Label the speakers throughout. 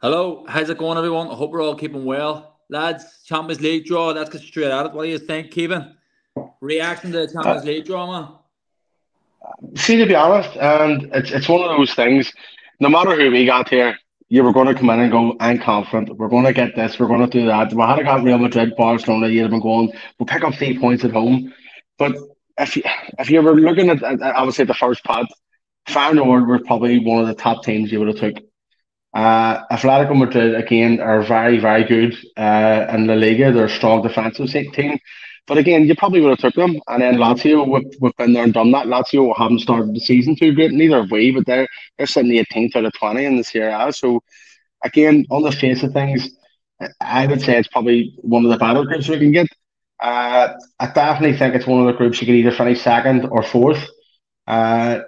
Speaker 1: Hello, how's it going, everyone? I hope we're all keeping well. Lads, Champions League draw, let's get straight at it. What do you think, Kevin? Reaction to the Champions League draw, man?
Speaker 2: See, to be honest, and it's, it's one of those things, no matter who we got here, you were going to come in and go, I'm confident, we're going to get this, we're going to do that. We had a got Real Madrid, Barcelona, you'd have been going, we'll pick up three points at home. But if you, if you were looking at, I would say, the first pod, Feyenoord were probably one of the top teams you would have took uh, Atletico Madrid again are very, very good uh, in La Liga. They're a strong defensive team. But again, you probably would have took them. And then Lazio, we've, we've been there and done that. Lazio haven't started the season too great. Neither have we, but they're, they're sitting the 18th out of 20 in the Serie. So again, on the face of things, I would say it's probably one of the better groups we can get. Uh, I definitely think it's one of the groups you could either finish second or fourth. Uh,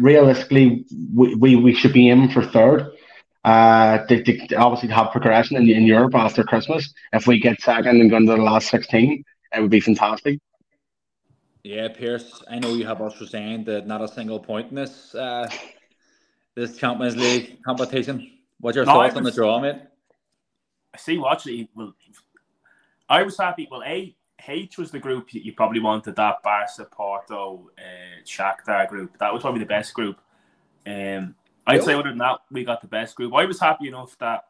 Speaker 2: realistically, we, we, we should be aiming for third uh, they, to obviously have progression in, in Europe after Christmas. If we get second and go into the last 16, it would be fantastic.
Speaker 1: Yeah, Pierce, I know you have us for saying that not a single point in this uh, this Champions League competition. What's your no, thoughts was, on the draw, mate?
Speaker 3: I see watching well I was happy. Well, A H was the group you probably wanted that Barca, Porto, uh, Shakhtar group. That was probably the best group. Um, I'd say other than that, we got the best group. I was happy enough that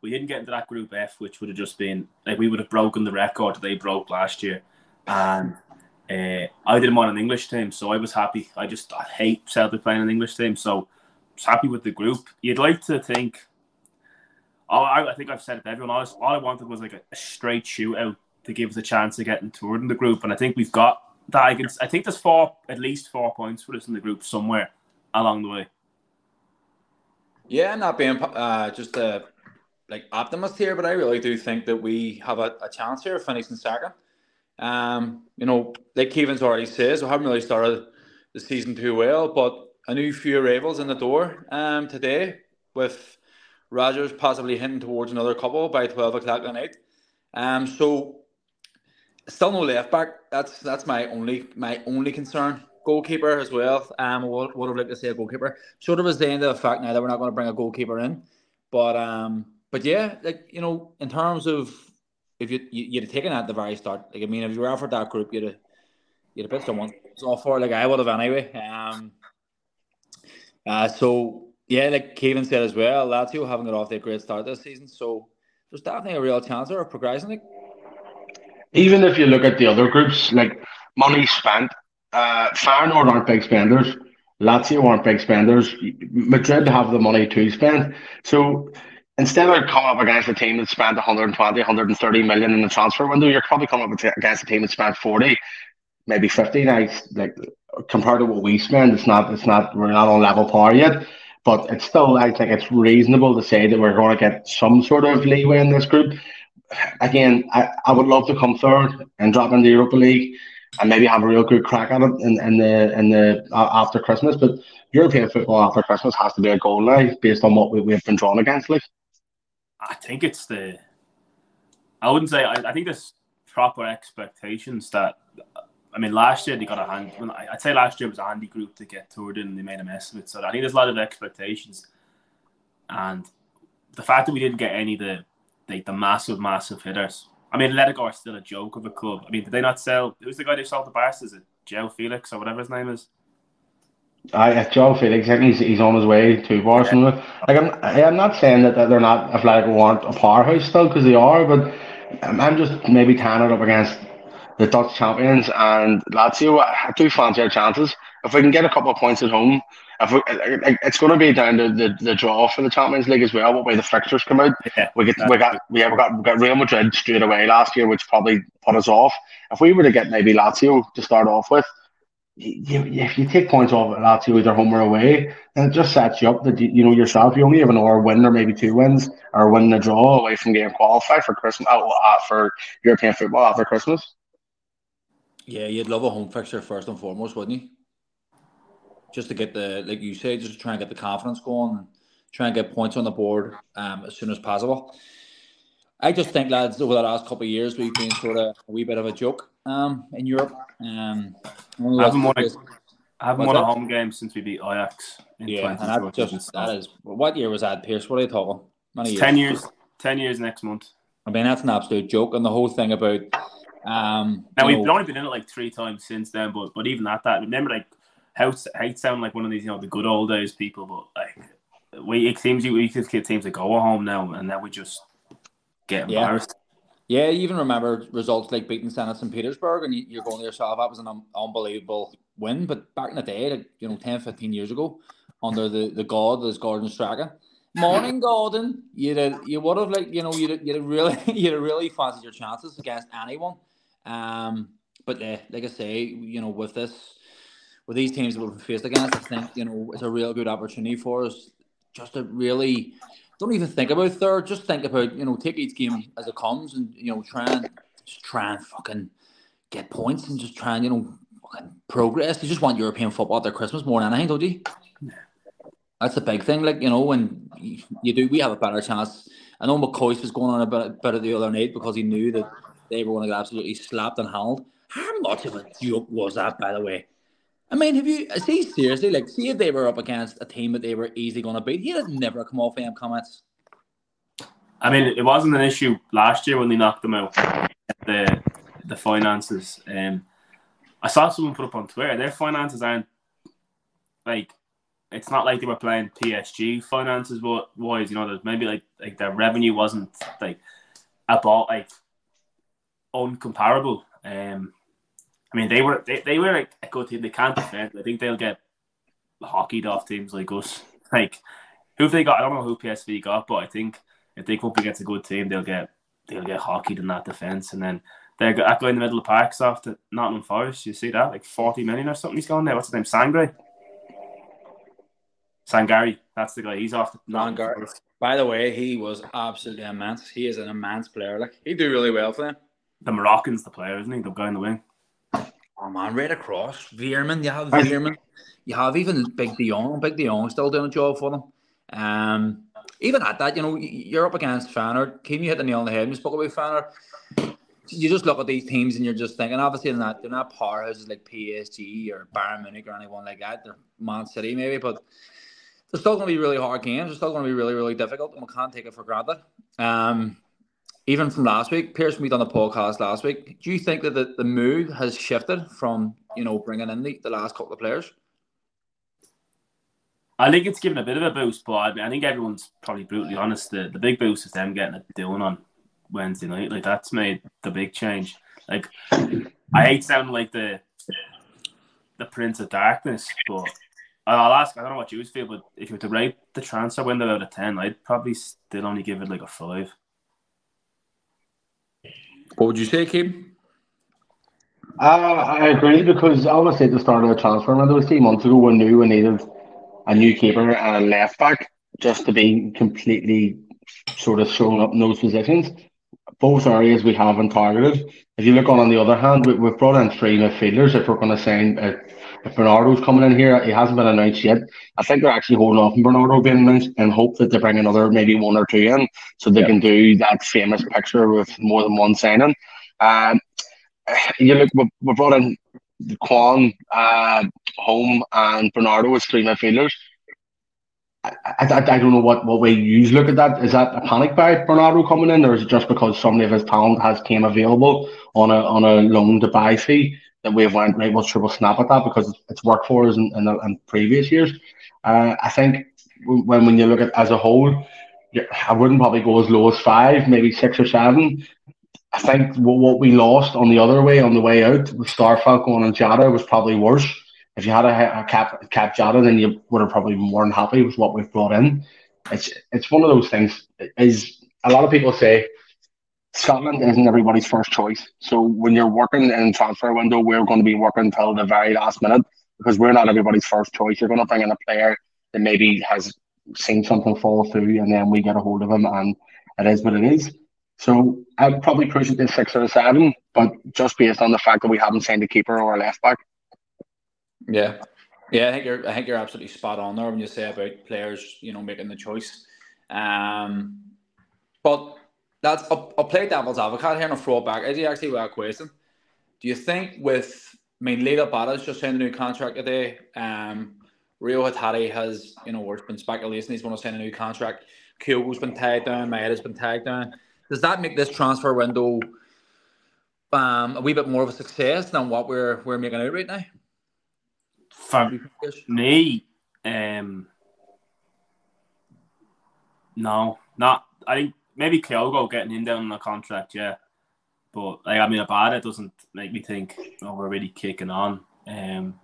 Speaker 3: we didn't get into that group F, which would have just been like we would have broken the record they broke last year. And uh, I didn't want an English team, so I was happy. I just I hate Celtic playing an English team, so I was happy with the group. You'd like to think. Oh, I, I think I've said it to everyone. All, all I wanted was like a, a, straight shootout to give us a chance of getting toured in the group, and I think we've got that. I, can, I think there's four, at least four points for us in the group somewhere along the way.
Speaker 1: Yeah, not being uh, just a like optimist here, but I really do think that we have a, a chance here of finishing second. Um, you know, like Kevin's already says, we haven't really started the season too well, but a new few arrivals in the door um, today with Rodgers possibly hinting towards another couple by 12 o'clock at night. Um, so still no left back. That's that's my only my only concern goalkeeper as well. Um, what would have liked to see a goalkeeper. Sort of as the end of the fact now that we're not going to bring a goalkeeper in, but um, but yeah, like you know, in terms of if you, you you'd have taken that at the very start. Like I mean, if you were offered that group, you'd have you'd have put someone off for like I would have anyway. Um, uh, so yeah, like Kevin said as well, Lazio haven't got off their great start this season, so there's definitely a real chance of progressing. Like.
Speaker 2: Even if you look at the other groups, like money spent uh, Feyenoord aren't big spenders. Lazio aren't big spenders. Madrid have the money to spend. So instead of coming up against a team that spent 120, 130 million in the transfer window, you're probably coming up against a team that spent 40, maybe 50. Now, like compared to what we spend, it's not, it's not, we're not on level par yet. But it's still, I think it's reasonable to say that we're going to get some sort of leeway in this group. Again, I, I would love to come third and drop in the Europa League and maybe have a real good crack at it in, in the in the uh, after Christmas. But European football after Christmas has to be a goal now, based on what we, we've been drawn against. Like,
Speaker 3: I think it's the. I wouldn't say. I, I think there's proper expectations that. I mean, last year they got a hand. I'd say last year was a handy group to get toured and they made a mess of it. So I think there's a lot of expectations, and the fact that we didn't get any of the the, the massive, massive hitters I mean, are still a joke of a club. I mean, did they not sell? Who's the guy they sold the Barca? Is it João Félix or whatever his name is?
Speaker 2: I uh, João Félix. I think he's, he's on his way to Barcelona. Yeah. Like I'm, I'm not saying that, that they're not Atletico aren't a powerhouse still because they are, but I'm just maybe tying it up against the Dutch champions and Lazio. I do fancy our chances if we can get a couple of points at home if we, it's going to be down to the, the draw for the Champions League as well. What way the fixtures come out, yeah, we get we got we got we got Real Madrid straight away last year, which probably put us off. If we were to get maybe Lazio to start off with, you, if you take points off Lazio either home or away, then it just sets you up that you, you know yourself. You only have an or win or maybe two wins or win a draw away from getting qualified for Christmas uh, for European football after Christmas.
Speaker 1: Yeah, you'd love a home fixture first and foremost, wouldn't you? Just to get the like you say, just to try and get the confidence going and try and get points on the board um, as soon as possible. I just think, lads, over the last couple of years, we've been sort of a wee bit of a joke um, in Europe. Um,
Speaker 3: I haven't won, a, I haven't won a home game since we beat Ajax.
Speaker 1: yeah, and that just that is what year was that, Pierce? What are you talking? Many
Speaker 3: Ten years. Ten years next month.
Speaker 1: I mean, that's an absolute joke. And the whole thing about. Um,
Speaker 3: Now we've
Speaker 1: know-
Speaker 3: only been in it like three times since then, but but even at that, remember like how how it sound like one of these you know the good old days people, but like we it seems you we just get teams that go home now, and then we just get
Speaker 1: Yeah.
Speaker 3: embarrassed.
Speaker 1: Yeah, you even remember results like beating Zenit St. Petersburg, and you- you're going to yourself, that was an un- unbelievable win. But back in the day, like, you know, 10, 15 years ago, under the, the god, there's Gordon Strachan. Morning, Gordon. You'd have, you would have like you know you'd you'd really you'd really fancied your chances against anyone. Um, but uh, like I say, you know, with this with these teams that we've faced against, I think you know it's a real good opportunity for us just to really don't even think about third. Just think about you know take each game as it comes, and you know try and just try and fucking get points and just try and you know fucking progress. You just want European football at their Christmas more than anything, don't you? That's the big thing, like you know when you, do, we have a better chance. I know McCoy was going on a bit, bit of the other night because he knew that they were going to get absolutely slapped and handled. How much of a joke was that, by the way? I mean, have you see seriously like see if they were up against a team that they were easily going to beat? He'd have never come off them comments.
Speaker 3: I mean, it wasn't an issue last year when they knocked them out. The the finances. Um, I saw someone put up on Twitter. Their finances aren't like it's not like they were playing PSG finances wise. You know, there's maybe like like their revenue wasn't like about like uncomparable. Um, I mean, they were they, they were like a good team. They can't defend. I think they'll get hockeyed off teams like us. Like who have they got? I don't know who PSV got, but I think if they come up against a good team, they'll get they'll get hockeyed in that defense, and then they're that guy in the middle of the park off to Nottingham Forest. You see that like forty million or something? He's going there. What's his name? Sangre. Sangaré. That's the guy. He's off Nottingham
Speaker 1: Sangaré.
Speaker 3: Forest.
Speaker 1: By the way, he was absolutely immense. He is an immense player. Like he do really well for them.
Speaker 3: The Moroccan's the player, isn't he? The guy in the wing.
Speaker 1: Oh man, right across. Veerman, you have Veerman. You have even Big Dion. Big Dion still doing a job for them. Um, even at that, you know, you're up against Fanner. Kim, you hit the nail on the head. when You spoke about Fanner. You just look at these teams and you're just thinking, obviously, they're not, they're not powerhouses like PSG or Bayern Munich or anyone like that. They're Man City, maybe, but they're still going to be really hard games. They're still going to be really, really difficult, and we can't take it for granted. Um, even from last week, Pierce, we done a podcast last week. Do you think that the, the mood has shifted from you know bringing in the, the last couple of players?
Speaker 3: I think it's given a bit of a boost, but I, mean, I think everyone's probably brutally honest. The, the big boost is them getting it done on Wednesday night. Like that's made the big change. Like I hate sounding like the the Prince of Darkness, but I'll ask. I don't know what you would feel, but if you were to rate the transfer window out of ten, I'd probably still only give it like a five.
Speaker 1: What would you say, Kim?
Speaker 2: Uh, I agree because obviously at the start of the transfer window, three months ago, we knew we needed a new keeper and a left back just to be completely sort of showing up in those positions. Both areas we haven't targeted. If you look on, on the other hand, we, we've brought in three midfielders. If we're going to sign, uh, if Bernardo's coming in here, he hasn't been announced yet. I think they're actually holding off on Bernardo being announced and hope that they bring another maybe one or two in so they
Speaker 1: Yeah.
Speaker 2: can do that famous picture with more than one signing. Um, you look, we, brought in Kwon, uh, Holm, and Bernardo as three midfielders. I, I, I don't know what, what way you look at that. Is that a panic buy Bernardo coming in, or is it just because somebody of his talent has came available on a on a loan to buy fee that we've went right? Sure, we'll snap at that because it's worked for us in, in, in previous years. Uh, I think when when you look at as a whole, I wouldn't probably go as low as five, maybe six or seven. I think what, what we lost on the other way, on the way out, with Starfelt and Jota was probably worse. If you had a, a cap cap Jota, then you would have probably been more than happy with what we've brought in. It's it's one of those things. Is a lot of people say Scotland isn't everybody's first choice. So when you're working in transfer window, we're going to be working until the very last minute because we're not everybody's first choice. You're going to bring in a player that maybe has seen something fall through, and then we get a hold of him, and it is what it is. So I'd probably push it to six or seven, but just based on the fact that we haven't signed a keeper or a left back.
Speaker 1: Yeah, yeah. I think you're. I think you're absolutely spot on there when you say about players, you know, making the choice. Um, but that's. I'll, I'll play devil's advocate here and I'll throw it back. Is he actually without question? Do you think with? I mean, Liel Abada's just signed a new contract today. Um, Reo Hatate has, you know, there's been speculation he's going to sign a new contract. Kyogo's been tagged down, Maeda's been tagged down. Does that make this transfer window um, a wee bit more of a success than what we're we're making out right now?
Speaker 3: For me, um, no, not. I think maybe Kyogo getting in down on the contract, yeah. But like, I mean, about it doesn't make me think, oh, we're really kicking on. Um,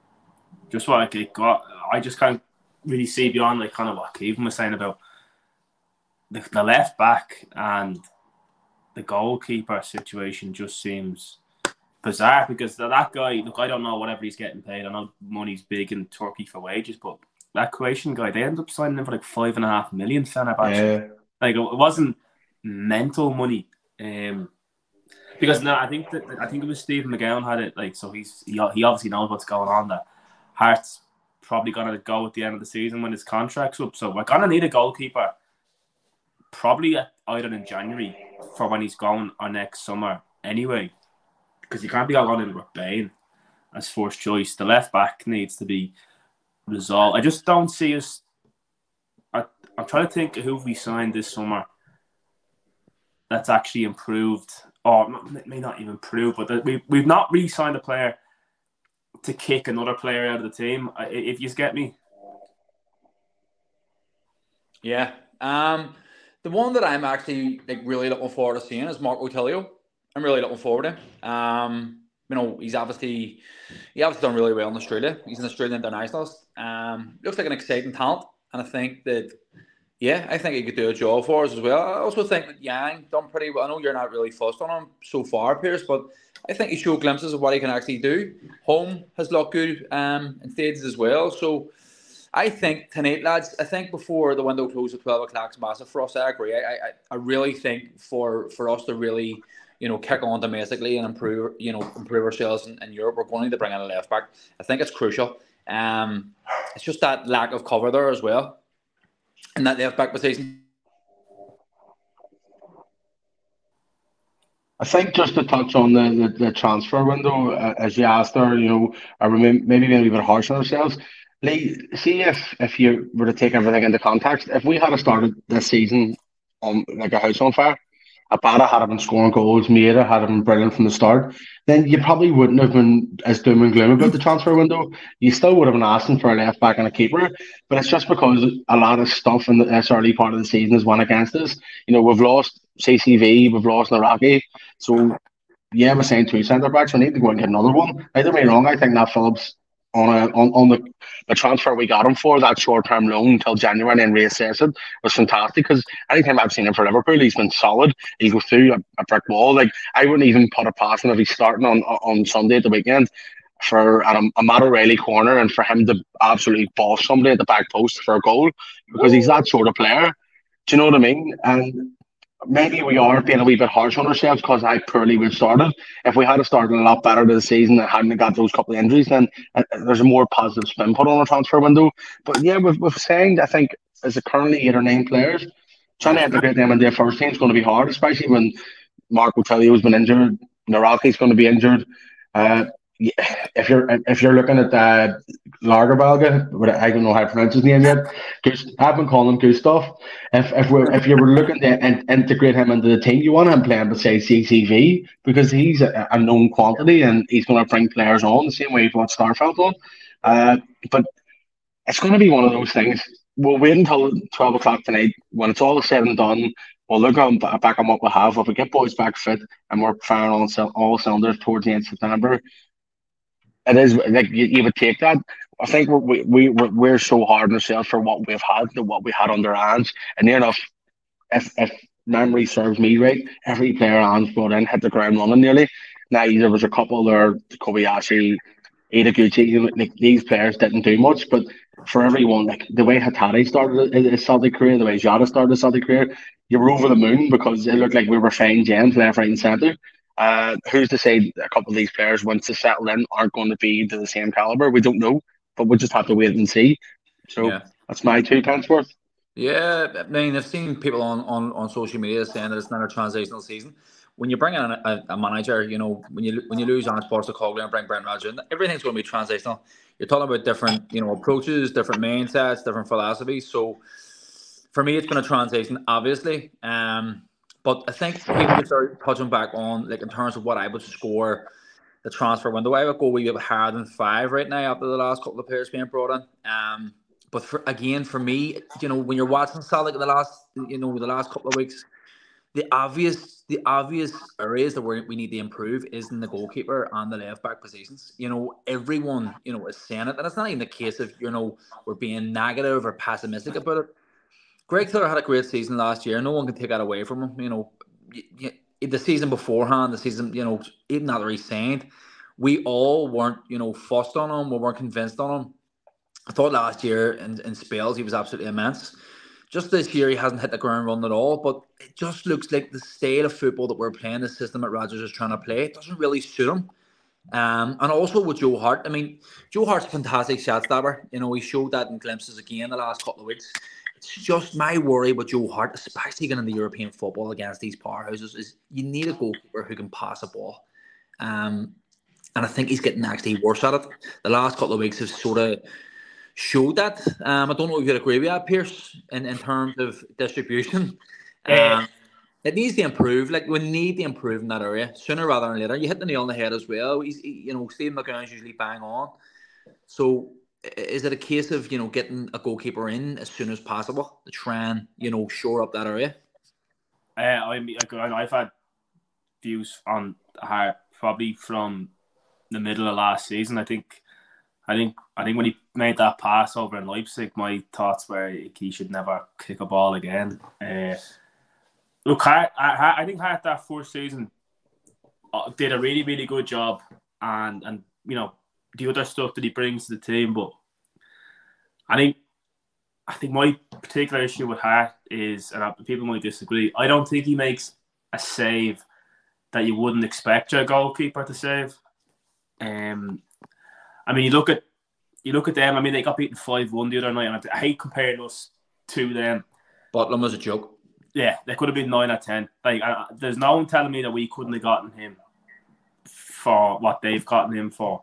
Speaker 3: just what I got, I just can't really see beyond like kind of what Kevin was saying about the, the left back and the goalkeeper situation. Just seems bizarre because that guy. Look, I don't know whatever he's getting paid. I know money's big in Turkey for wages, but that Croatian guy, they ended up signing him for like five and a half million. Yeah. Like it wasn't mental money. Um, because no, I think that I think it was Stephen McGowan had it. Like, so he's he, he obviously knows what's going on. That Hart's probably gonna go at the end of the season when his contract's up. So we're gonna need a goalkeeper, probably either in January for when he's gone or next summer anyway, because you can't be all in with Bain as first choice. The left back needs to be resolved. I just don't see us. I, I'm trying to think who we signed this summer that's actually improved or may not even improve, but we, we've not really signed a player to kick another player out of the team. If you get me.
Speaker 1: Yeah. Um, the one that I'm actually like really looking forward to seeing is Marco Tilio. I'm really looking forward to him. Um, you know, he's obviously he obviously done really well in Australia. He's an Australian internationalist. Um, looks like an exciting talent, and I think that yeah, I think he could do a job for us as well. I also think that Yang done pretty well. I know you're not really fussed on him so far, Pierce, but I think he showed glimpses of what he can actually do. Holm has looked good um, in stages as well. So I think tonight, lads, I think before the window closes at 12 o'clock is massive for us. I agree. I, I, I really think for, for us to really you know, kick on domestically and improve, you know, improve ourselves in, in Europe. We're going to need to bring in a left back. I think it's crucial. Um, it's just that lack of cover there as well in that left back position.
Speaker 2: I think just to touch on the, the, the transfer window, uh, as you asked there, you know, are we maybe being a bit harsh on ourselves? Lee, see if if you were to take everything into context, if we had started this season on like a house on fire, Abada had been scoring goals, Maeda had been brilliant from the start, then you probably wouldn't have been as doom and gloom about the transfer window. You still would have been asking for a left back and a keeper, but it's just because a lot of stuff in this early part of the season has went against us. You know, we've lost CCV, we've lost Nawrocki, so yeah, we're saying two centre backs. We need to go and get another one. Don't get me wrong, I think that Phillips on a, on, on the, the transfer we got him for that short term loan until January and then reassess it was fantastic because anytime I've seen him for Liverpool, he's been solid. He goes through a, a, brick wall. Like I wouldn't even put a past him if he's starting on on Sunday at the weekend for at a, a Matt O'Riley corner and for him to absolutely boss somebody at the back post for a goal because he's that sort of player. Do you know what I mean? And maybe we are being a wee bit harsh on ourselves because I poorly we started. If we had started a lot better this season and hadn't got those couple of injuries, then uh, there's a more positive spin put on the transfer window. But yeah, we've, we've saying I think as a currently eight or nine players, trying to integrate them in their first team is going to be hard, especially when Marco Tilio has been injured, Nawrocki's going to be injured. Uh, if you're if you're looking at uh, Lagerbalga, I don't know how to pronounce his name yet. I've been calling him Gustav. If if we if you were looking to in, integrate him into the team, you want him playing beside CCV because he's a, a known quantity and he's going to bring players on the same way he brought Starfelt on. Uh, but it's going to be one of those things. We'll wait until twelve o'clock tonight when it's all said and done. We'll look on back on what we have. If we get boys back fit and we're firing on all cylinders towards the end of September, it is like you, you would take that. I think we we we're, we're so hard on ourselves for what we've had and what we had under hands, and near enough, if if memory serves me right, every player hands brought in hit the ground running nearly. Now there was a couple there, Kobayashi, Ideguchi, like these players didn't do much, but for everyone, like the way Hatate started his Celtic career, the way Jota started his Celtic career, you were over the moon because it looked like we were fine gems left, right, and centre. Uh, who's to say a couple of these players, once they settle in, aren't going to be to the same caliber? We don't know, but we'll just have to wait and see. So yeah. that's my two pence worth.
Speaker 1: Yeah, I mean, I've seen people on, on, on social media saying that it's not a transitional season. When you bring in a, a, manager, you know, when you when you lose Ange Postecoglou and bring Brendan Rodgers in, everything's going to be transitional. you're talking about different, you know, approaches, different mindsets, different philosophies. So for me, it's been a transition, obviously. Um, but I think people start touching back on, like in terms of what I would score the transfer window. I would go we bit higher than five right now after the last couple of players being brought in. Um, but for, again, for me, you know, when you're watching Celtic the last, you know, the last couple of weeks, the obvious, the obvious areas that we need to improve is in the goalkeeper and the left back positions. You know, everyone, you know, is saying it, and it's not even the case of you know we're being negative or pessimistic about it. Greg Taylor had a great season last year. No one can take that away from him. You know, the season beforehand, the season, you know, even after he signed, we all weren't, you know, fussed on him. We weren't convinced on him. I thought last year in, in spells he was absolutely immense. Just this year he hasn't hit the ground running at all. But it just looks like the style of football that we're playing, the system that Rodgers is trying to play, it doesn't really suit him. Um, and also with Joe Hart, I mean, Joe Hart's a fantastic shot stopper. You know, he showed that in glimpses again the last couple of weeks. It's just my worry with Joe Hart, especially getting the European football against these powerhouses, is you need a goalkeeper who can pass a ball. Um, and I think he's getting actually worse at it. The last couple of weeks have sort of showed that. Um, I don't know if you'd agree with that, Pierce, in, in terms of distribution. Um, it needs to improve. Like we need to improve in that area sooner rather than later. You hit the nail on the head as well. He's, he, you know, Stephen McGowan's usually bang on. So is it a case of you know getting a goalkeeper in as soon as possible to try and you know shore up that area?
Speaker 3: Uh, I mean, I've had views on how probably from the middle of last season. I think, I think, I think when he made that pass over in Leipzig, my thoughts were he should never kick a ball again. Uh, look, I, I, I think Hart that first season uh, did a really, really good job, and and you know the other stuff that he brings to the team. But I think I think my particular issue with Hart is, and people might disagree, I don't think he makes a save that you wouldn't expect your goalkeeper to save. Um, I mean, you look at you look at them. I mean, they got beaten five one the other night, and I hate comparing us to them.
Speaker 1: Bottom was a joke.
Speaker 3: Yeah, they could have been nine or ten. Like, uh, there's no one telling me that we couldn't have gotten him for what they've gotten him for.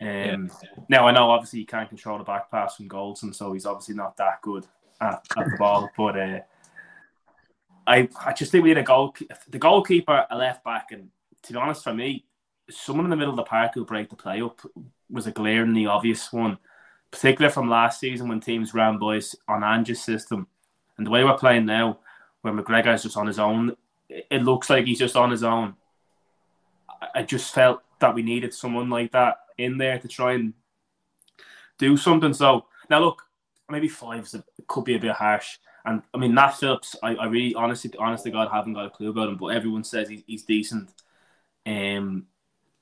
Speaker 3: Um, yeah. Now I know obviously he can't control the back pass from goals, and so he's obviously not that good at, at the ball. But uh, I I just think we had a goal the goalkeeper, a left back, and to be honest, for me, someone in the middle of the park who break the play up was a glaringly obvious one, particularly from last season when teams ran boys on Ange's system, and the way we're playing now, where McGregor is just on his own, it looks like he's just on his own. I just felt that we needed someone like that in there to try and do something. So now look, maybe five could be a bit harsh. And I mean, Nat Phillips, I, I really honestly, honestly, God, haven't got a clue about him, but everyone says he, he's decent. Um,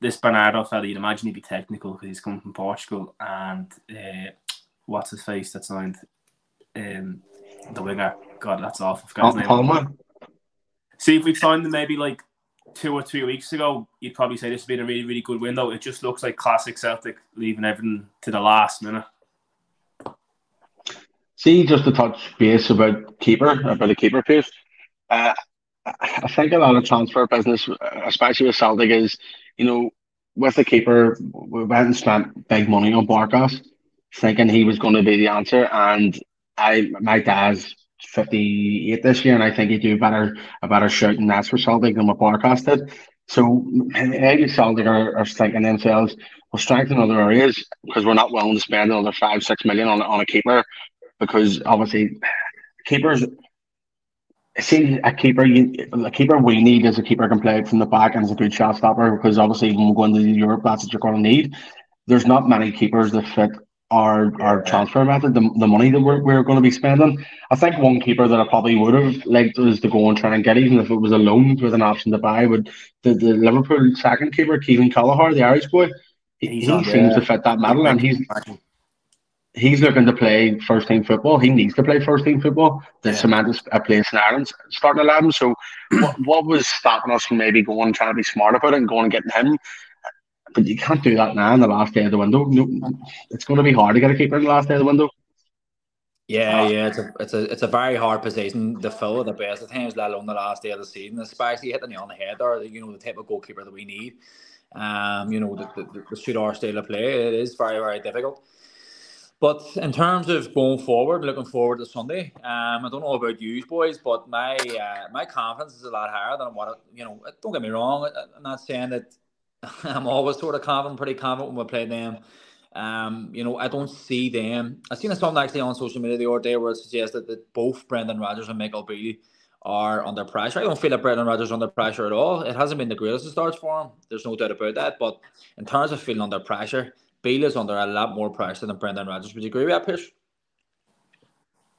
Speaker 3: this Bernardo fella, you'd imagine he'd be technical because he's come from Portugal, and uh, what's his face that signed um, the winger? God, that's awful.
Speaker 2: Palma.
Speaker 3: See if we find them maybe like two or three weeks ago, you'd probably say this has been a really, really good window. It just looks like classic Celtic leaving everything to the last minute.
Speaker 2: See, just to touch base about keeper, about the keeper piece. Uh, I think a lot of transfer business, especially with Celtic, is you know with the keeper, we went and spent big money on Barkas, thinking he was going to be the answer, and I my dad's 58 this year, and I think he do better a better shout and that's for Celtic than what Barkas did. So maybe Celtic are, are thinking themselves, we'll strengthen other areas because we're not willing to spend another five, six million on, on a keeper because obviously keepers see a keeper you, a keeper we need is a keeper can play from the back and is a good shot stopper because obviously when we go into Europe that's what you're going to need. There's not many keepers that fit our our transfer method, the, the money that we're, we're going to be spending. I think one keeper that I probably would have liked was to go and try and get, even if it was a loan with an option to buy, would the, the Liverpool second keeper, Kevin Kelleher, the Irish boy, he, he seems to fit that model, and he's he's looking to play first team football. He needs to play first team football. The yeah. cement a uh, place in Ireland starting eleven. So, what, what was stopping us from maybe going and trying to be smart about it and going and getting him? But you can't do that now in the last day of the window. No, it's going to be hard to get a keeper in the last day of the window.
Speaker 1: Yeah, uh, yeah, it's a it's a it's a very hard position to fill at the best of times, let alone the last day of the season, especially hitting the on the head there. You know the type of goalkeeper that we need. Um, you know, the, the, the suit our style of play. It is very, very difficult. But in terms of going forward, looking forward to Sunday, um, I don't know about you boys, but my uh, my confidence is a lot higher than what you know. Don't get me wrong. I'm not saying that I'm always sort of confident, pretty confident when we play them. Um, you know, I don't see them. I seen a something actually on social media the other day where it suggested that both Brendan Rodgers and Michael Beale are under pressure. I don't feel like Brendan Rodgers under pressure at all. It hasn't been the greatest of starts for him. There's no doubt about that. But in terms of feeling under pressure, Beale is under a lot more pressure than Brendan Rodgers. Would you agree with that, Pierce?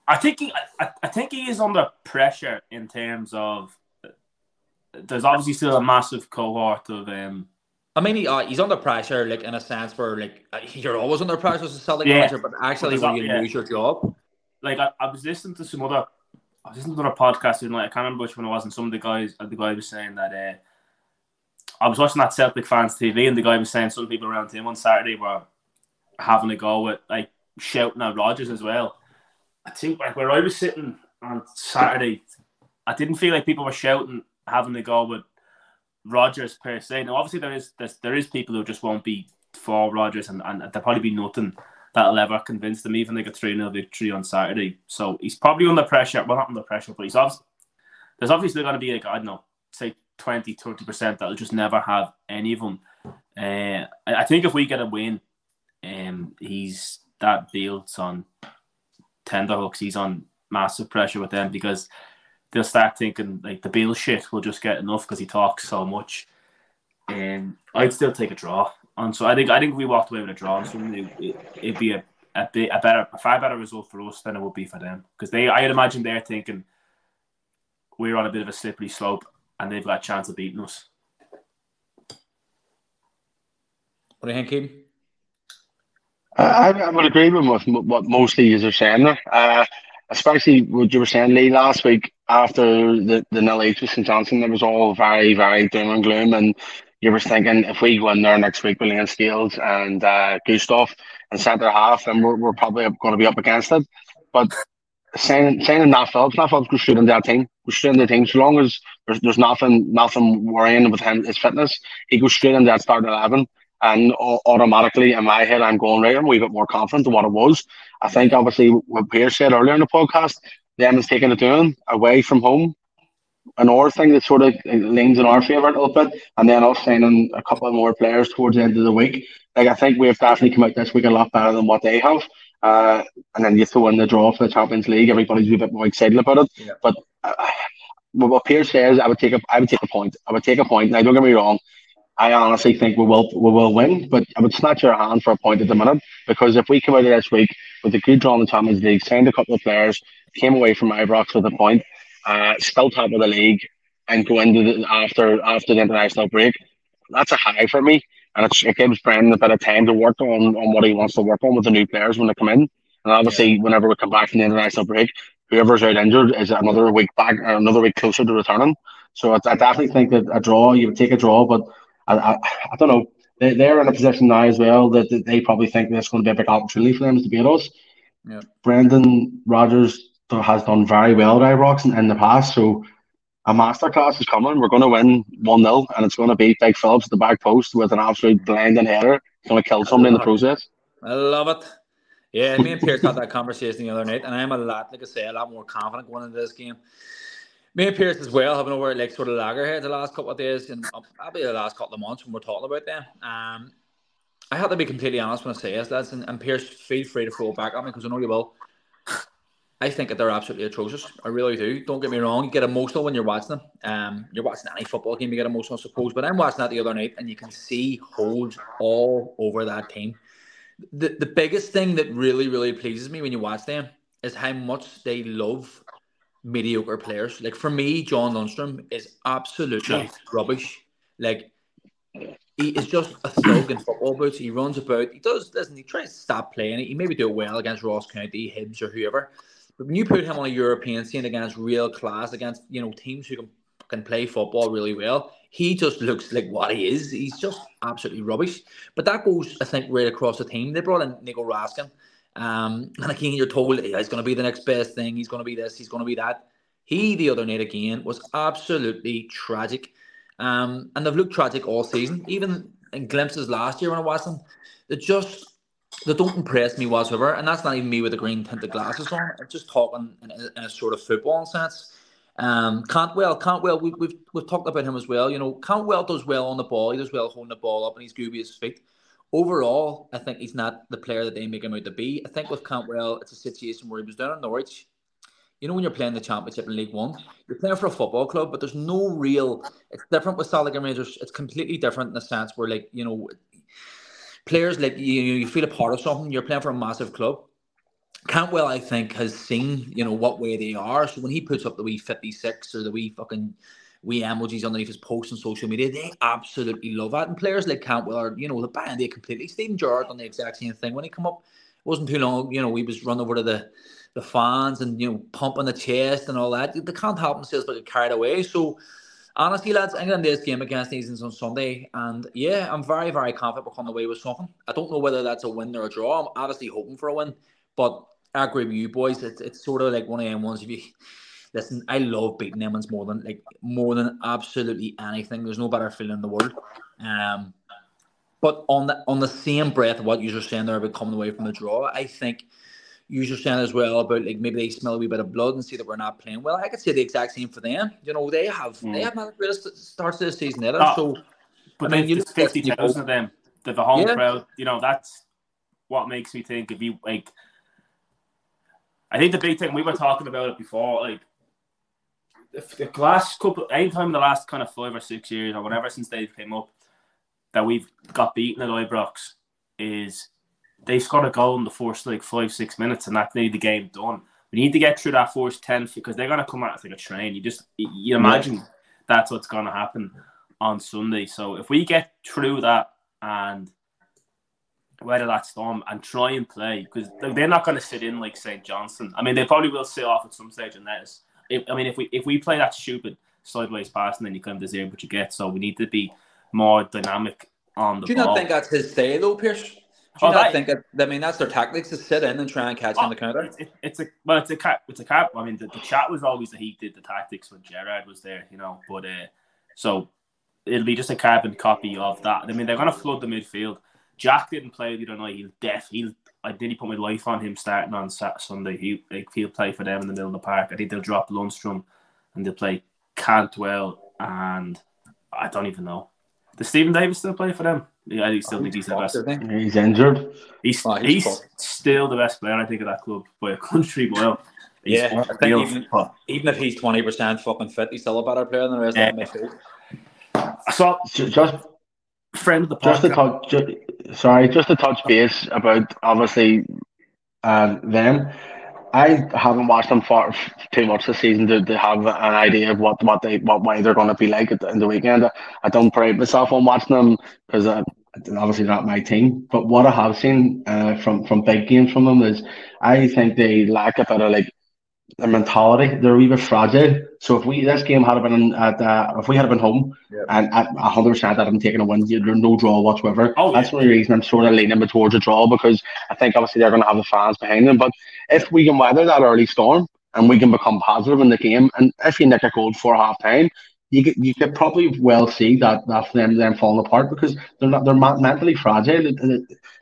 Speaker 3: I think he, I, I think he is under pressure in terms of there's obviously still a massive cohort of um.
Speaker 1: I mean, he, uh, he's under pressure, like in a sense where like uh, you're always under pressure as a Celtic yeah. manager, but actually when you yeah. lose your job.
Speaker 3: Like I, I was listening to some other, I was listening to another podcast and like I can't remember which one it was, and some of the guys, the guy was saying that uh, I was watching that Celtic fans TV, and the guy was saying some people around him on Saturday were having a go with like shouting at Rodgers as well. I think like where I was sitting on Saturday, I didn't feel like people were shouting having a go with Rodgers per se. Now, obviously, there is there is people who just won't be for Rodgers, and, and there'll probably be nothing that'll ever convince them, even like a 3 0 victory on Saturday. So he's probably under pressure. Well, not under pressure, but he's obviously, there's obviously going to be like, I don't know, say 20, 30% that'll just never have any of them. Uh, I think if we get a win, um, he's that builds on tender hooks. He's on massive pressure with them because they'll start thinking like the Beale shit will just get enough because he talks so much. And I'd still take a draw. And so I think I think if we walked away with a draw, so it, would be a, a bit a better a far better result for us than it would be for them because they I'd imagine they're thinking we're on a bit of a slippery slope and they've got a chance of beating us.
Speaker 1: What do you think, Keane?
Speaker 2: I, I would agree with what, what mostly you are saying there. Uh, especially what you were saying, Lee, last week after the, the nil H with St Johnstone, there was all very, very doom and gloom. And you were thinking if we go in there next week with Liam Scales and uh, Gustav and centre half, then we're, we're probably going to be up against it. But saying saying Nat Phillips, Nat Phillips goes straight into that team, goes straight into the team. So long as there's, there's nothing nothing worrying with him, his fitness, he goes straight into that start 11 and automatically in my head I'm going right. I'm a wee bit more confident than what it was. I think obviously what Pierce said earlier in the podcast, them is taking it doing away from home. Another thing that sort of leans in our favour a little bit, and then us signing a couple more players towards the end of the week. Like I think we've definitely come out this week a lot better than what they have. Uh, and then you throw in the draw for the Champions League, everybody's a bit more excited about it. Yeah. But uh, what Pierce says, I would take a, I would take a point. I would take a point. Now, don't get me wrong. I honestly think we will we will win, but I would snatch your hand for a point at the minute because if we come out of this week with a good draw in the Champions League, signed a couple of players, came away from Ibrox with a point, uh, still top of the league, and go into the, after after the international break, that's a high for me, and it gives Brendan a bit of time to work on on what he wants to work on with the new players when they come in, and obviously yeah. whenever we come back from the international break, whoever's out injured is another week back, another week closer to returning. So I, I definitely think that a draw, you would take a draw, but I, I, I don't know. They, they're in a position now as well that, that they probably think this is going to be a big opportunity for them to beat us. Yeah. Brendan Rodgers has done very well at Ibrox in, in the past, so a masterclass is coming. We're going to win 1 0, and it's going to be Big Phillips at the back post with an absolute blinding header. It's going to kill somebody in the process.
Speaker 1: I love it. Yeah, me and Pierce had that conversation the other night, and I'm a lot, like I say, a lot more confident going into this game me and Pierce as well having over like sort of laggerhead the last couple of days and um, probably the last couple of months when we're talking about them. Um, I have to be completely honest when I say this, lads, and, and Pierce, feel free to throw back at me because I know you will. I think that they're absolutely atrocious. I really do. Don't get me wrong. You get emotional when you're watching them. Um, you're watching any football game, you get emotional, I suppose. But I'm watching that the other night, and you can see holes all over that team. The the biggest thing that really, really pleases me when you watch them is how much they love mediocre players. Like for me, John Lundstram is absolutely rubbish. Like he is just a thug in football boots. He runs about. He does. Listen, he tries to stop playing it. He maybe do it well against Ross County, Hibs, or whoever. But when you put him on a European scene against real class, against you know teams who can can play football really well, he just looks like what he is. He's just absolutely rubbish. But that goes, I think, right across the team. They brought in Nico Raskin. Um, and again, you're told he's going to be the next best thing. He's going to be this. He's going to be that. He the other night again was absolutely tragic. Um, and they've looked tragic all season. Even in glimpses last year when I watched them, they just they don't impress me whatsoever. And that's not even me with the green tinted glasses on. I'm just talking in a, in a sort of football sense. Um, Cantwell, Cantwell, we, we've we've talked about him as well. You know, Cantwell does well on the ball. He does well holding the ball up, and he's gooby his feet. Overall, I think he's not the player that they make him out to be. I think with Cantwell, it's a situation where he was down in Norwich. You know, when you're playing the championship in League One, you're playing for a football club, but there's no real. It's different with Saligan Rangers. It's completely different in the sense where, like, you know, players like you, you feel a part of something. You're playing for a massive club. Cantwell, I think, has seen you know what way they are. So when he puts up the wee fifty six or the wee fucking wee emojis underneath his posts on social media, they absolutely love that. And players like Cantwell are you know the band they completely. Steven Gerrard on the exact same thing when he come up. It wasn't too long, you know, he was run over to the the fans and you know pumping the chest and all that. They can't help themselves but get carried away. So honestly, lads, England this game against England on Sunday, and yeah, I'm very, very confident we'll come away with something. I don't know whether that's a win or a draw. I'm obviously hoping for a win, but I agree with you boys. It's, it's sort of like one of them ones. If you listen, I love beating them ones more than like more than absolutely anything. There's no better feeling in the world. Um, but on the on the same breath, what you're saying there about coming away from the draw, I think you're saying as well about like maybe they smell a wee bit of blood and see that we're not playing well. I could say the exact same for them. You know, they have mm. they have not really starts this season either. Oh, so,
Speaker 3: but I mean, you fifty thousand of them. The, the home yeah. crowd. You know, that's what makes me think if you like. I think the big thing we were talking about it before, like the, last couple, anytime in the last kind of five or six years or whatever since they came up, that we've got beaten at Ibrox is they've scored a goal in the first like five six minutes, and that made the game done. We need to get through that first ten because they're gonna come out like a train. You just you imagine yeah. that's what's gonna happen on Sunday. So if we get through that and weather that storm and try and play because they're not going to sit in like St Johnstone. I mean, they probably will sit off at some stage in I mean, if we if we play that stupid sideways pass and then you come to zero, but you get so we need to be more dynamic on the.
Speaker 1: Do you
Speaker 3: ball.
Speaker 1: not think that's his style, though, Pierce? Do you oh, not that, think that, I mean that's their tactics to sit in and try and catch oh, on the counter?
Speaker 3: It's, it's a well, it's a cap. It's a cap. I mean, the, the chat was always that he did the tactics when Gerrard was there, you know. But uh, so it'll be just a carbon copy of that. I mean, they're going to flood the midfield. Jack didn't play the other night. He'll def. He'll. I did. He put my life on him starting on Saturday, Sunday. He like, he'll play for them in the middle of the park. I think they'll drop Lundstram and they'll play Cantwell and I don't even know. Does Steven Davis still play for them? Yeah, I still think he's the best.
Speaker 2: He's injured.
Speaker 3: He's oh, he's, he's still the best player I think of that club by a country mile.
Speaker 1: Yeah, I think even, even if he's twenty percent fucking fit, he's still a better player than the rest yeah. of the midfield.
Speaker 2: So just friend of the podcast. Just to touch, just, sorry, just to touch base about obviously um, them. I haven't watched them for too much this season to, to have an idea of what, what they what way they're going to be like at the, in the weekend. I don't pride myself on watching them because uh, obviously not my team. But what I have seen uh, from from big games from them is I think they lack a bit of like their mentality. They're a wee bit fragile. So if we this game had been at uh, if we had been home and at hundred percent that I'm taking a win, there's no draw whatsoever. Oh, That's yeah. the reason I'm sort of leaning towards a draw because I think obviously they're going to have the fans behind them. But if we can weather that early storm and we can become positive in the game, and if you nick a goal for half time, you could, you could probably well see that that them them falling apart because they're not they're mentally fragile. They,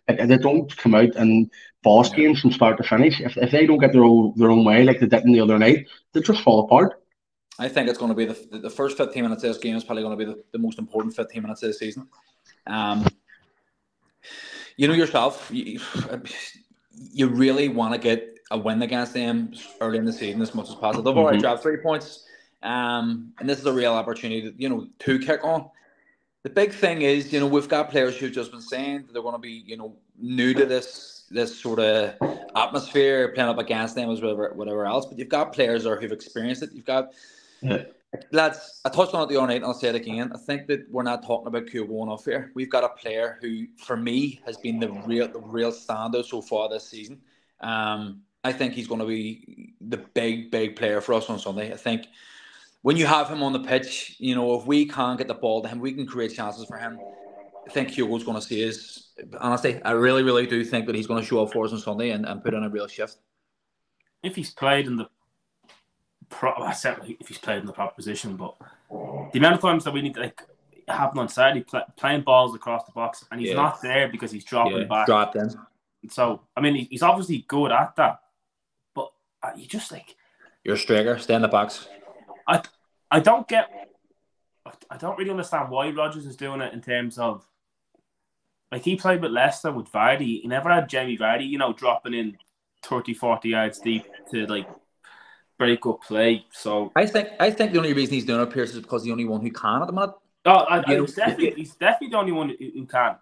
Speaker 2: they, they don't come out and boss games from start to finish. If, if they don't get their own their own way like they did in the other night, they just fall apart.
Speaker 1: I think it's going to be the, the first 15 minutes of this game is probably going to be the, the most important 15 minutes of the season. Um, you know yourself, you, you really want to get a win against them early in the season as much as possible. They've already mm-hmm. dropped three points um, and this is a real opportunity, you know, to kick on. The big thing is, you know, we've got players who've just been saying they're going to be, you know, new to this this sort of atmosphere, playing up against them as whatever whatever else. But you've got players or who've experienced it. You've got yeah. lads. I touched on it the other night, and I'll say it again. I think that we're not talking about Kyogo enough here. We've got a player who, for me, has been the real the real standout so far this season. Um, I think he's going to be the big, big player for us on Sunday. I think when you have him on the pitch, you know, if we can't get the ball to him, we can create chances for him. I think Kyogo's going to see his. Honestly, I really, really do think that he's going to show up for us on Sunday and, and put in a real shift.
Speaker 3: If he's played in the pro, certainly if he's played in the proper position, but the amount of times that we need to like, happened on Saturday, pl- playing balls across the box, and he's
Speaker 1: Yeah.
Speaker 3: not there because he's dropping
Speaker 1: Yeah,
Speaker 3: back.
Speaker 1: dropped in.
Speaker 3: So I mean, he's obviously good at that, but uh, you just like
Speaker 1: You're a striker. Stay in the box.
Speaker 3: I don't get. I don't really understand why Rodgers is doing it in terms of. Like he played with Leicester with Vardy. He never had Jamie Vardy, you know, dropping in 30, 40 yards deep to like break good play. So
Speaker 1: I think I think the only reason he's doing it, Pierce, is because the only one who can at the minute.
Speaker 3: oh, I, I,
Speaker 1: You know,
Speaker 3: he's definitely he's definitely the only one who, who can.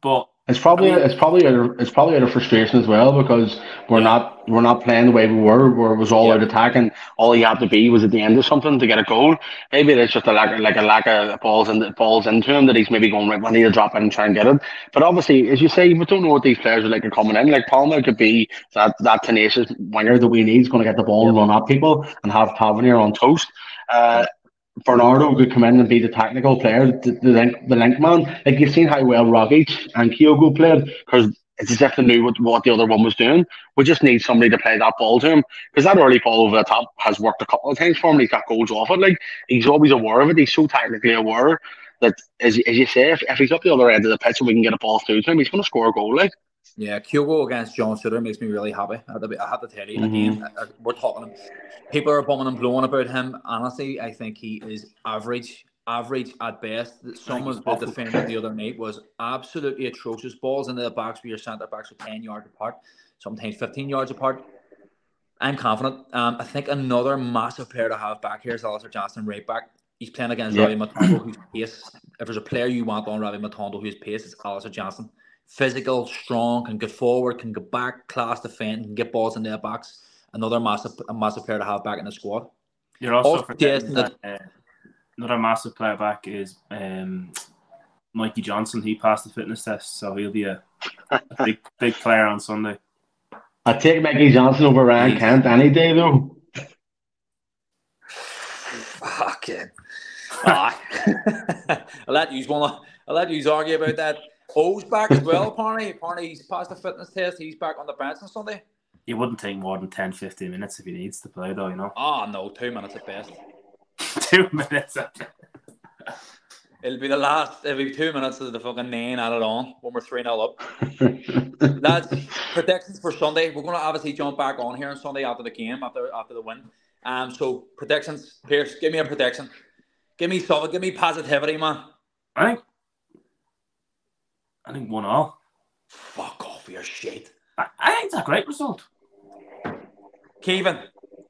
Speaker 3: But
Speaker 2: It's probably
Speaker 3: I mean-
Speaker 2: it's probably out of, it's probably out of frustration as well because we're
Speaker 3: Yeah.
Speaker 2: not we're not playing the way we were where it was all
Speaker 1: Yeah.
Speaker 2: out attack and all you had to be was at the end of something to get a goal. Maybe it's just a lack like a lack of balls and balls into him that he's maybe going right. I need to drop in and try and get it. But obviously, as you say, we don't know what these players are like are coming in. Like Palma could be that that tenacious winger that we need. is going to get the ball and run at people and have Tavernier on toast. Uh, Bernardo could come in and be the technical player, the, the link, the link man. Like you've seen how well Rogic and Kyogo played because it's as if they knew what, what the other one was doing. We just need somebody to play that ball to him because that early ball over the top has worked a couple of times for him. He's got goals off it. Like he's always aware of it. He's so technically aware that, as, as you say, if, if he's up the other end of the pitch and we can get a ball through to him, he's going to score a goal. Like
Speaker 1: Yeah, Kyogo against John Souttar makes me really happy. I have to, be- I have to tell you, again, I- I- we're talking. People are bumming and blowing about him. Honestly, I think he is average, average at best. Some
Speaker 3: he's
Speaker 1: of the defending the other night was absolutely atrocious. Balls into the box where your centre backs are ten yards apart, sometimes fifteen yards apart. I'm confident. Um, I think another massive player to have back here is Alistair Johnston, right back. He's playing against
Speaker 2: Yeah.
Speaker 1: Rabbi Matondo, who's pace. If there's a player you want on Rabbi Matondo who's pace, it's Alistair Johnston physical, strong, can get forward, can get back, class defend, can get balls in their box. Another massive, a massive player to have back in the squad.
Speaker 3: you're also
Speaker 1: Also,
Speaker 3: forgetting
Speaker 1: yes,
Speaker 3: that uh, another massive player back is um, Mikey Johnston. He passed the fitness test, so he'll be a, a big big player on Sunday.
Speaker 2: I take Mikey Johnston over Ryan Kent any day though.
Speaker 1: Fucking. I'll let you wanna. I'll let you argue about that. O's back as well, apparently. Apparently, he's passed the fitness test. He's back on the bench on Sunday.
Speaker 3: He wouldn't take more than 10, 15 minutes if he needs to play, though. You know,
Speaker 1: Ah, no, two minutes at best.
Speaker 3: two minutes.
Speaker 1: It'll be the last. It'll be two minutes of the fucking nine added on when we're three 0 up. That's predictions for Sunday. We're going to obviously jump back on here on Sunday after the game, after after the win. Um, so predictions, Pierce, give me a prediction. Give me something. Give me positivity, man.
Speaker 3: I think. I think one all.
Speaker 1: Fuck off your shit.
Speaker 3: I, I think it's a great result.
Speaker 1: Kevin,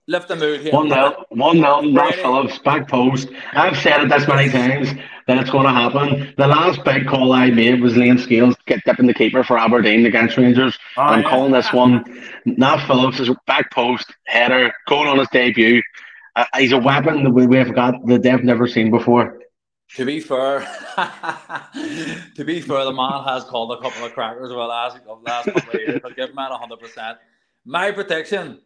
Speaker 1: lift the mood here.
Speaker 2: One nil, one nil. Ross Phillips back post. I've said it this many times that it's going to happen. The last big call I made was Liam Scales get dipping the keeper for Aberdeen against Rangers.
Speaker 3: Oh,
Speaker 2: I'm
Speaker 3: yeah.
Speaker 2: calling this one. Nat Phillips is back post header going on his debut. Uh, he's a weapon that we, we've got that they've never seen before.
Speaker 1: To be fair, to be fair, the man has called a couple of crackers over the last, of the last couple of years. I'll give him that 100%. My prediction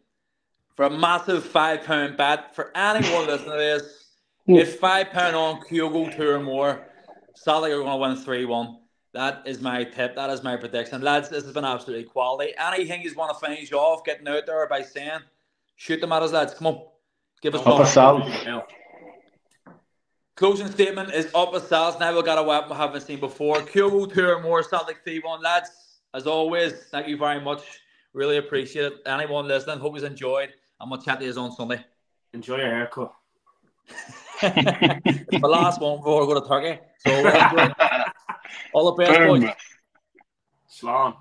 Speaker 1: for a massive five pound bet for anyone listening to this get five pound on Kyogo two or more. Sadly, we're going to win 3 1. That is my tip. That is my prediction. Lads, this has been absolutely quality. Anything you want to finish off getting out there by saying, shoot them at us, lads. Come on. Give us
Speaker 2: Up
Speaker 1: one.
Speaker 2: A sal.
Speaker 3: Yeah.
Speaker 1: Closing statement is up with Sals. Now we've got a weapon we haven't seen before. Kyogo two or more Celtic 3 1. Lads, as always, thank you very much. Really appreciate it. Anyone listening, hope you've enjoyed. I'm going to chat to you on Sunday.
Speaker 3: Enjoy your haircut.
Speaker 1: it's my last one before I go to Turkey. So, all the best, boys.
Speaker 3: Slán.